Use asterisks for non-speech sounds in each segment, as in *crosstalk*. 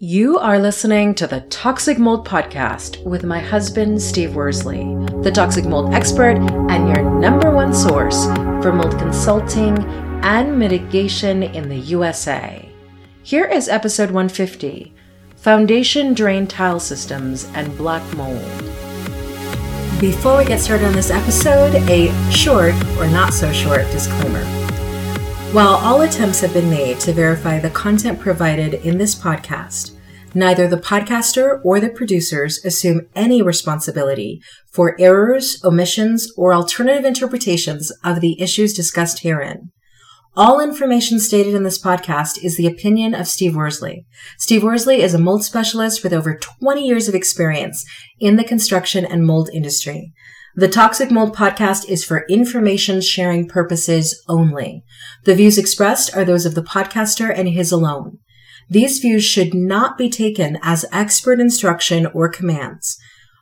You are listening to the Toxic Mold Podcast with my husband, Steve Worsley, the toxic mold expert and your number one source for mold consulting and mitigation in the USA. Here is episode 150 Foundation Drain Tile Systems and Black Mold. Before we get started on this episode, a short or not so short disclaimer. While all attempts have been made to verify the content provided in this podcast, neither the podcaster or the producers assume any responsibility for errors, omissions, or alternative interpretations of the issues discussed herein. All information stated in this podcast is the opinion of Steve Worsley. Steve Worsley is a mold specialist with over 20 years of experience in the construction and mold industry. The Toxic Mold podcast is for information sharing purposes only. The views expressed are those of the podcaster and his alone. These views should not be taken as expert instruction or commands.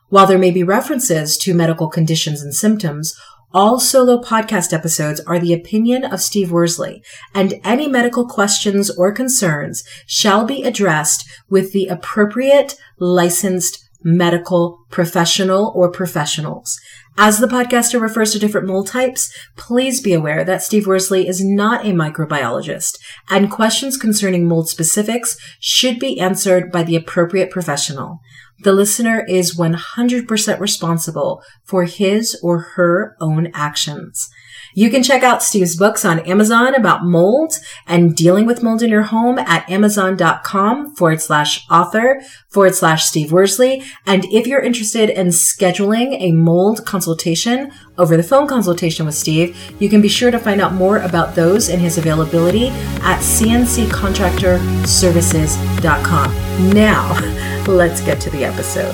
While there may be references to medical conditions and symptoms, all solo podcast episodes are the opinion of Steve Worsley, and any medical questions or concerns shall be addressed with the appropriate licensed medical professional or professionals. As the podcaster refers to different mold types, please be aware that Steve Worsley is not a microbiologist, and questions concerning mold specifics should be answered by the appropriate professional. The listener is 100% responsible for his or her own actions. You can check out Steve's books on Amazon about mold and dealing with mold in your home at amazon.com forward slash author forward slash Steve Worsley. And if you're interested in scheduling a mold consultation over the phone consultation with Steve, you can be sure to find out more about those and his availability at cnccontractorservices.com. Now, *laughs* let's get to the episode.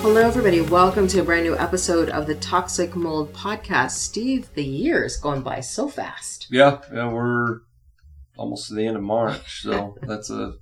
Hello, everybody. Welcome to a brand new episode of the Toxic Mold Podcast. Steve, the year is going by so fast. Yeah, yeah, we're almost to the end of March, so *laughs* that's a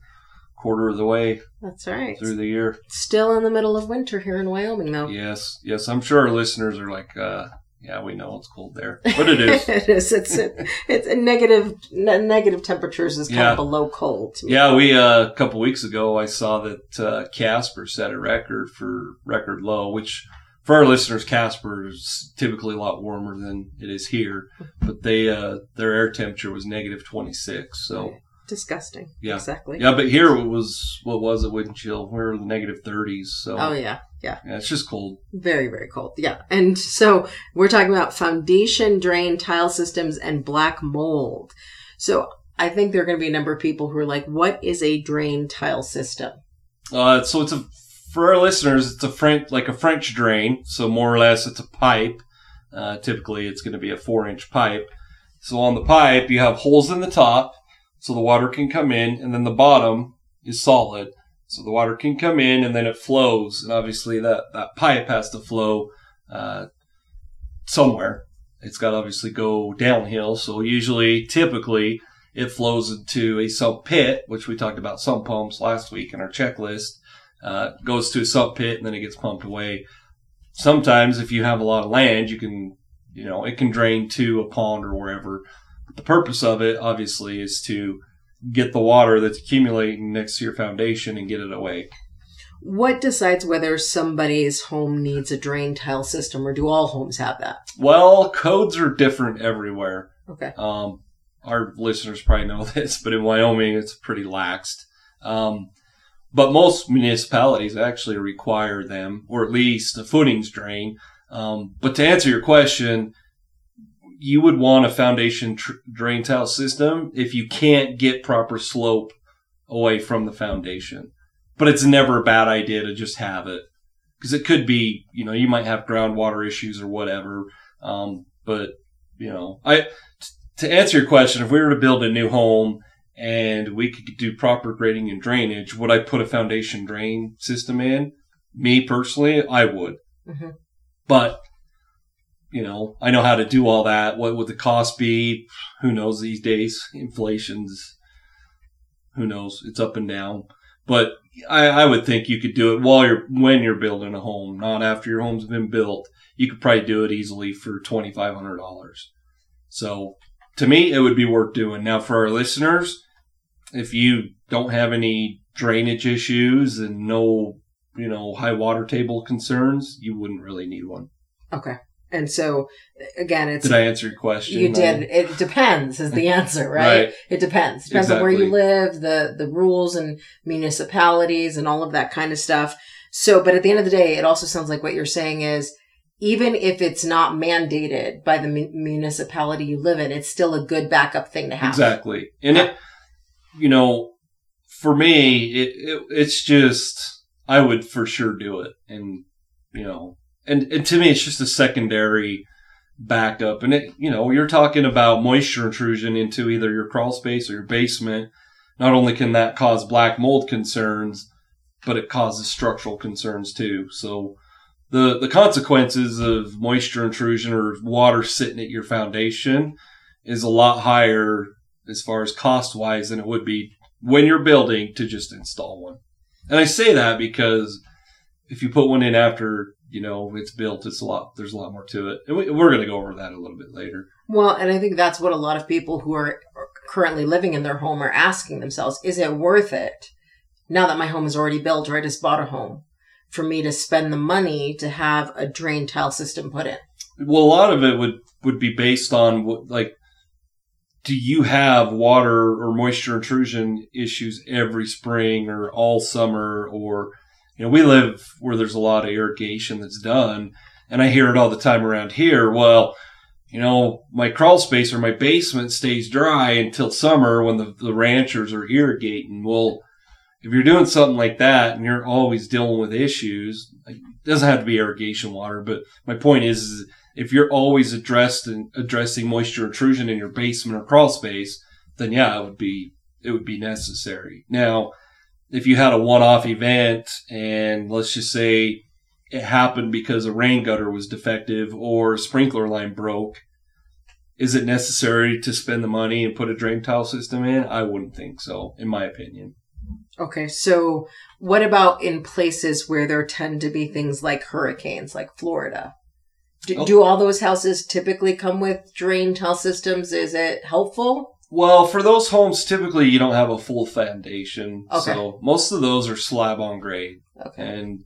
quarter of the way That's right. through the year. Still in the middle of winter here in Wyoming, though. Yes, yes, I'm sure our listeners are like, uh, yeah, we know it's cold there, but it is. *laughs* it is. It's a, it's a negative ne- negative temperatures is kind Yeah. of below cold. To me. yeah, we uh, a couple weeks ago I saw that uh, Casper set a record for record low, which for our listeners, Casper is typically a lot warmer than it is here, but they uh, their air temperature was negative 26, so. Disgusting. Yeah. exactly. Yeah, but here it was what was it wind chill? We were in the negative thirties, so Oh yeah, yeah. yeah, it's just cold. Very, very cold. Yeah. And so we're talking about foundation drain tile systems and black mold. So I think there are going to be a number of people who are like, what is a drain tile system? Uh, so it's a for our listeners, it's a French like a French drain. So more or less, it's a pipe. Uh, typically, it's going to be a four inch pipe. So on the pipe, you have holes in the top, so the water can come in, and then the bottom is solid, so the water can come in, and then it flows. And obviously, that that pipe has to flow uh, somewhere. It's got to obviously go downhill. So usually, typically, it flows into a sump pit, which we talked about sump pumps last week in our checklist. Uh, goes to a sump pit and then it gets pumped away. Sometimes, if you have a lot of land, you can, you know, it can drain to a pond or wherever. The purpose of it, obviously, is to get the water that's accumulating next to your foundation and get it away. What decides whether somebody's home needs a drain tile system or do all homes have that? Well, codes are different everywhere. Okay. Um, our listeners probably know *laughs* this, but in Wyoming, it's pretty laxed. Um, but most municipalities actually require them, or at least a footings drain. Um, but to answer your question, you would want a foundation tr- drain tile system if you can't get proper slope away from the foundation. But it's never a bad idea to just have it because it could be, you know, you might have groundwater issues or whatever. Um, but you know, I t- to answer your question, if we were to build a new home and we could do proper grading and drainage, would I put a foundation drain system in? Me personally, I would. Mhm. But you know, I know how to do all that. What would the cost be? Who knows these days? Inflation's who knows? It's up and down. But I, I would think you could do it while you're when you're building a home, not after your home's been built. You could probably do it easily for twenty five hundred dollars. So to me, it would be worth doing. Now for our listeners, if you don't have any drainage issues and no, you know, high water table concerns, you wouldn't really need one. Okay. And so again, it's Did I answer your question? you did. It depends is the *laughs* answer, right? Right. It depends. Depends on where you live, the the rules and municipalities and all of that kind of stuff. So, but at the end of the day, it also sounds like what you're saying is even if it's not mandated by the mu- municipality you live in, it's still a good backup thing to have. Exactly. And it, you know, for me, it, it it's just I would for sure do it, and you know, and and to me, it's just a secondary backup. And it, you know, you're talking about moisture intrusion into either your crawl space or your basement. Not only can that cause black mold concerns, but it causes structural concerns too. So the the consequences of moisture intrusion or water sitting at your foundation is a lot higher as far as cost wise than it would be when you're building to just install one. And I say that because if you put one in after you know it's built, it's a lot. There's a lot more to it, and we, we're going to go over that a little bit later. Well, and I think that's what a lot of people who are currently living in their home are asking themselves: Is it worth it now that my home is already built or I just bought a home for me to spend the money to have a drain tile system put in? Well, a lot of it would would be based on what like. Do you have water or moisture intrusion issues every spring or all summer or you know we live where there's a lot of irrigation that's done and I hear it all the time around here. Well, you know, my crawl space or my basement stays dry until summer when the, the ranchers are irrigating. Well, if you're doing something like that and you're always dealing with issues, it doesn't have to be irrigation water, but my point is, is if you're always addressed and addressing moisture intrusion in your basement or crawl space, then yeah, it would be it would be necessary. Now, if you had a one-off event and let's just say it happened because a rain gutter was defective or a sprinkler line broke, is it necessary to spend the money and put a drain tile system in? I wouldn't think so, in my opinion. Okay, so what about in places where there tend to be things like hurricanes, like Florida? Do, Oh. do all those houses typically come with drain tile systems? Is it helpful? Well, for those homes, typically you don't have a full foundation. Okay. So most of those are slab on grade. Okay. And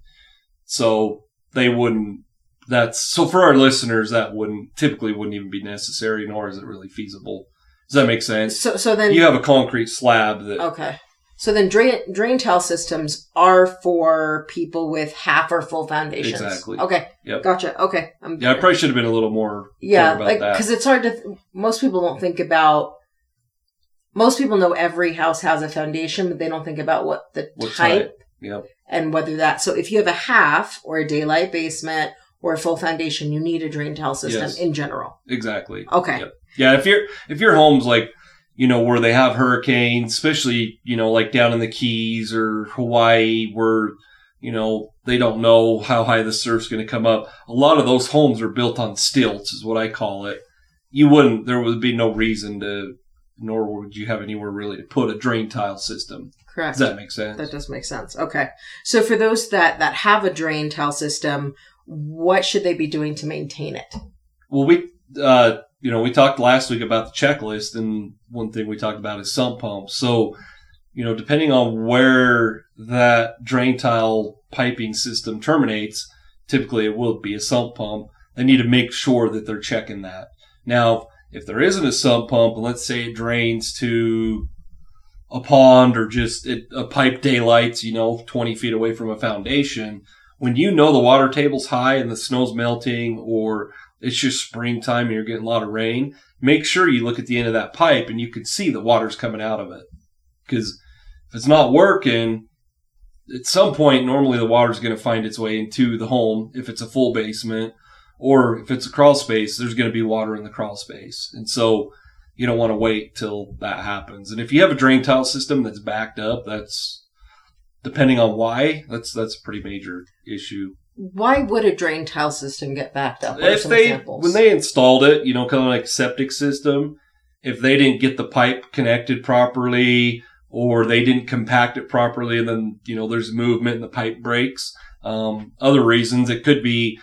so they wouldn't, that's, so for our listeners, that wouldn't, typically wouldn't even be necessary, nor is it really feasible. Does that make sense? So, so then You have a concrete slab that, Okay. So then drain drain tile systems are for people with half or full foundations. Exactly. Okay. Yep. Gotcha. Okay. I'm yeah, I probably should have been a little more yeah, like because it's hard to. Th- most people don't think about. Most people know every house has a foundation, but they don't think about what the What type type. Yep. and whether that. So if you have a half or a daylight basement or a full foundation, you need a drain tile system Yes. in general. Exactly. Okay. Yep. Yeah, if your if your home's like you know where they have hurricanes, especially you know like down in the Keys or Hawaii, where you know they don't know how high the surf's going to come up. A lot of those homes are built on stilts, is what I call it. You wouldn't. There would be no reason to, nor would you have anywhere really to put a drain tile system. Correct. Does that make sense? That does make sense. Okay. So for those that that have a drain tile system, what should they be doing to maintain it? Well, we, uh, you know, we talked last week about the checklist, and one thing we talked about is sump pumps. So, you know, depending on where that drain tile piping system terminates, typically it will be a sump pump. They need to make sure that they're checking that. Now, if there isn't a sump pump, let's say it drains to a pond or just it, a pipe daylights, you know, 20 feet away from a foundation, when you know the water table's high and the snow's melting or it's just springtime and you're getting a lot of rain, make sure you look at the end of that pipe and you can see the water's coming out of it. Because if it's not working, at some point, normally the water's going to find its way into the home if it's a full basement, or if it's a crawl space, there's going to be water in the crawl space. And so you don't want to wait till that happens. And if you have a drain tile system that's backed up, that's depending on why, that's that's a pretty major issue. Why would a drain tile system get backed up? What if they examples? when they installed it, you know, kind of like septic system, if they didn't get the pipe connected properly or they didn't compact it properly, and then you know there's movement and the pipe breaks. Um, other reasons it could be,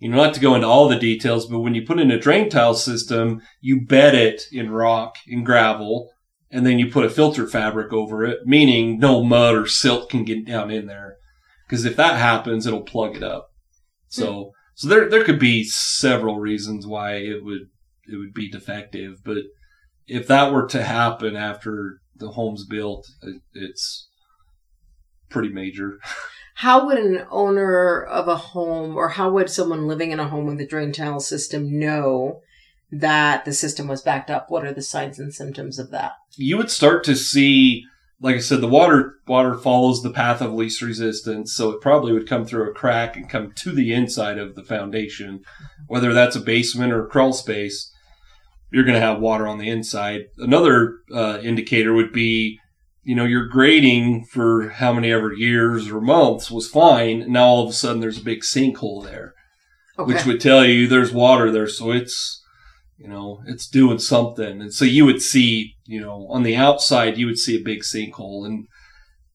you know, not to go into all the details, but when you put in a drain tile system, you bed it in rock and gravel, and then you put a filter fabric over it, meaning no mud or silt can get down in there. Because if that happens, it'll plug it up. So, hmm. so there there could be several reasons why it would it would be defective, but if that were to happen after the home's built, it's pretty major. *laughs* How would an owner of a home or how would someone living in a home with a drain tile system know that the system was backed up? What are the signs and symptoms of that? You would start to see, like I said, the water water follows the path of least resistance, so it probably would come through a crack and come to the inside of the foundation, whether that's a basement or a crawl space. You're going to have water on the inside. Another uh, indicator would be you know, your grading for how many ever years or months was fine. Now all of a sudden there's a big sinkhole there, Okay. which would tell you there's water there. So it's, you know, it's doing something. And so you would see, you know, on the outside, you would see a big sinkhole. And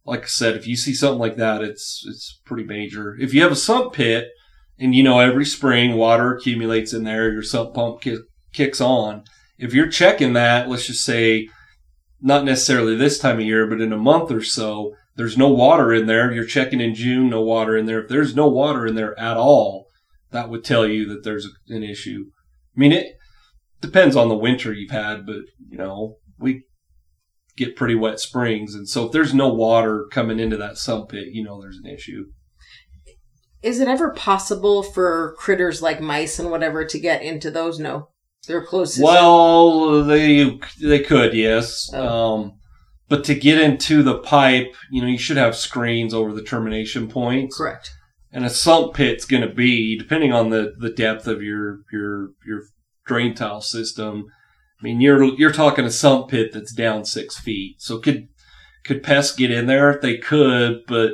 like I said, if you see something like that, it's, it's pretty major. If you have a sump pit and, you know, every spring water accumulates in there, your sump pump ki- kicks on. If you're checking that, let's just say, not necessarily this time of year, but in a month or so, there's no water in there. You're checking in June, no water in there. If there's no water in there at all, that would tell you that there's an issue. I mean, it depends on the winter you've had, but you know, we get pretty wet springs. And so if there's no water coming into that sump pit, you know, there's an issue. Is it ever possible for critters like mice and whatever to get into those? No. They're close. Well, they they could, yes. Oh. Um, but to get into the pipe, you know, you should have screens over the termination points. correct. And a sump pit's going to be, depending on the, the depth of your your your drain tile system. I mean, you're you're talking a sump pit that's down six feet. So could could pests get in there? They could, but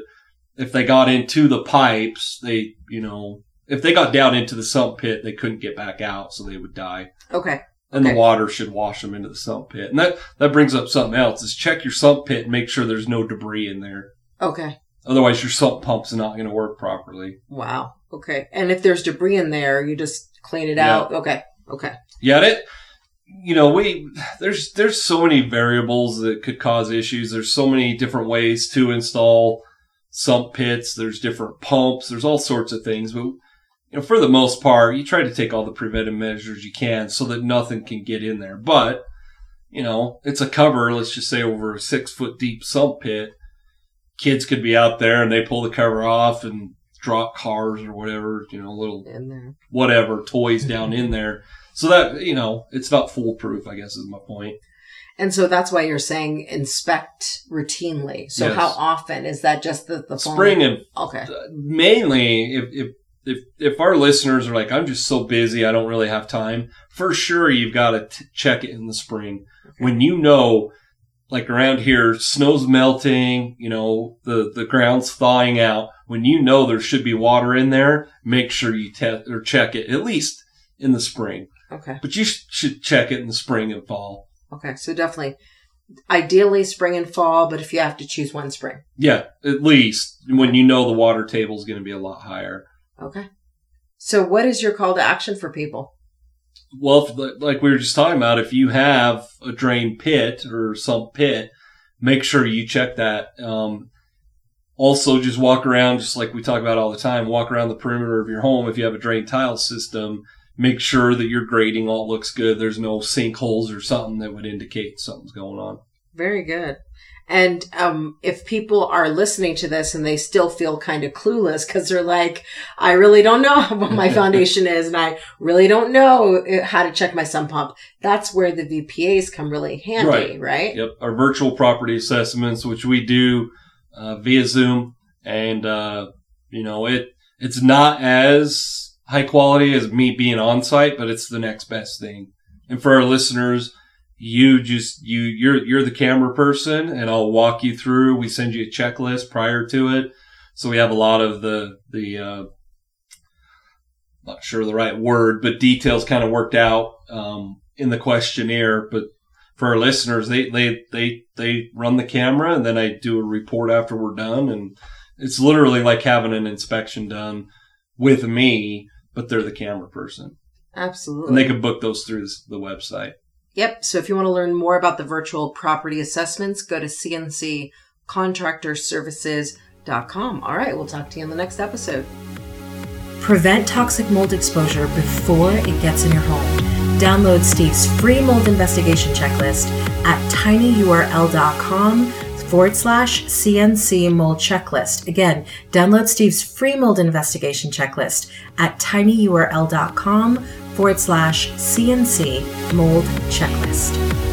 if they got into the pipes, they you know if they got down into the sump pit, they couldn't get back out, so they would die Okay. and Okay. the water should wash them into the sump pit. And that, that brings up something else is check your sump pit and make sure there's no debris in there. Okay. Otherwise your sump pump's not going to work properly. Wow. Okay. And if there's debris in there, you just clean it Yeah. out. Okay. Okay. Yet it, you know, we, there's, there's so many variables that could cause issues. There's so many different ways to install sump pits. There's different pumps. There's all sorts of things, but you know, for the most part, you try to take all the preventive measures you can so that nothing can get in there. But, you know, it's a cover, let's just say over a six foot deep sump pit. Kids could be out there and they pull the cover off and drop cars or whatever, you know, little In there. whatever toys down in *laughs* there. So that, you know, it's not foolproof, I guess is my point. And so that's why you're saying inspect routinely. So Yes. how often is that just the, the Spring and Okay. mainly if, if if if our listeners are like i'm just so busy i don't really have time for sure you've got to t- check it in the spring when you know like around here snow's melting you know the the ground's thawing out when you know there should be water in there make sure you test or check it at least in the spring Okay. but you sh- should check it in the spring and fall Okay. So definitely, ideally spring and fall, but if you have to choose one spring. yeah at least when you know the water table is going to be a lot higher Okay. So what is your call to action for people? Well, if, like we were just talking about, if you have a drain pit or sump pit, make sure you check that. Um, also, just walk around, just like we talk about all the time, walk around the perimeter of your home. If you have a drain tile system, make sure that your grading all looks good. There's no sinkholes or something that would indicate something's going on. Very good. And um, if people are listening to this and they still feel kind of clueless because they're like, I really don't know *laughs* what my foundation is and I really don't know uh, how to check my sump pump, that's where the VPAs come really handy, right? Right. Yep, our virtual property assessments, which we do uh, via Zoom, and uh, you know it it's not as high quality as me being on site, but it's the next best thing. And for our listeners, you just you you're you're the camera person, and I'll walk you through. We send you a checklist prior to it, so we have a lot of the the uh, not sure the right word, but details kind of worked out um, in the questionnaire, but for our listeners, they, they, they, they run the camera and then I do a report after we're done. And it's literally like having an inspection done with me, but they're the camera person Absolutely. and they can book those through the website. Yep. So if you want to learn more about the virtual property assessments, go to cnccontractorservices.com. All right. We'll talk to you in the next episode. Prevent toxic mold exposure before it gets in your home. Download Steve's free mold investigation checklist at tinyurl.com forward slash CNC mold checklist. Again, download Steve's free mold investigation checklist at tinyurl.com forward slash CNC mold checklist.